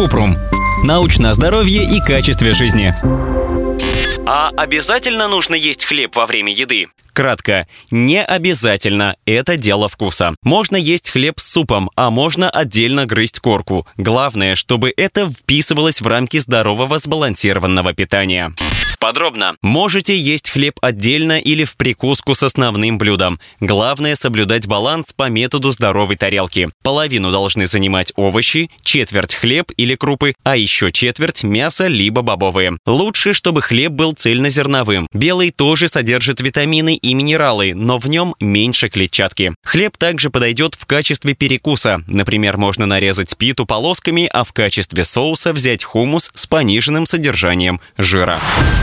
Купрум. Научное здоровье и качестве жизни. А обязательно нужно есть хлеб во время еды? Кратко, не обязательно, это дело вкуса. Можно есть хлеб с супом, а можно отдельно грызть корку. Главное, чтобы это вписывалось в рамки здорового сбалансированного питания. Подробно. Можете есть хлеб отдельно или в прикуску с основным блюдом. Главное соблюдать баланс по методу здоровой тарелки. Половину должны занимать овощи, четверть хлеб или крупы, а еще четверть мясо либо бобовые. Лучше, чтобы хлеб был цельнозерновым. Белый тоже содержит витамины и минералы, но в нем меньше клетчатки. Хлеб также подойдет в качестве перекуса. Например, можно нарезать питу полосками, а в качестве соуса взять хумус с пониженным содержанием жира.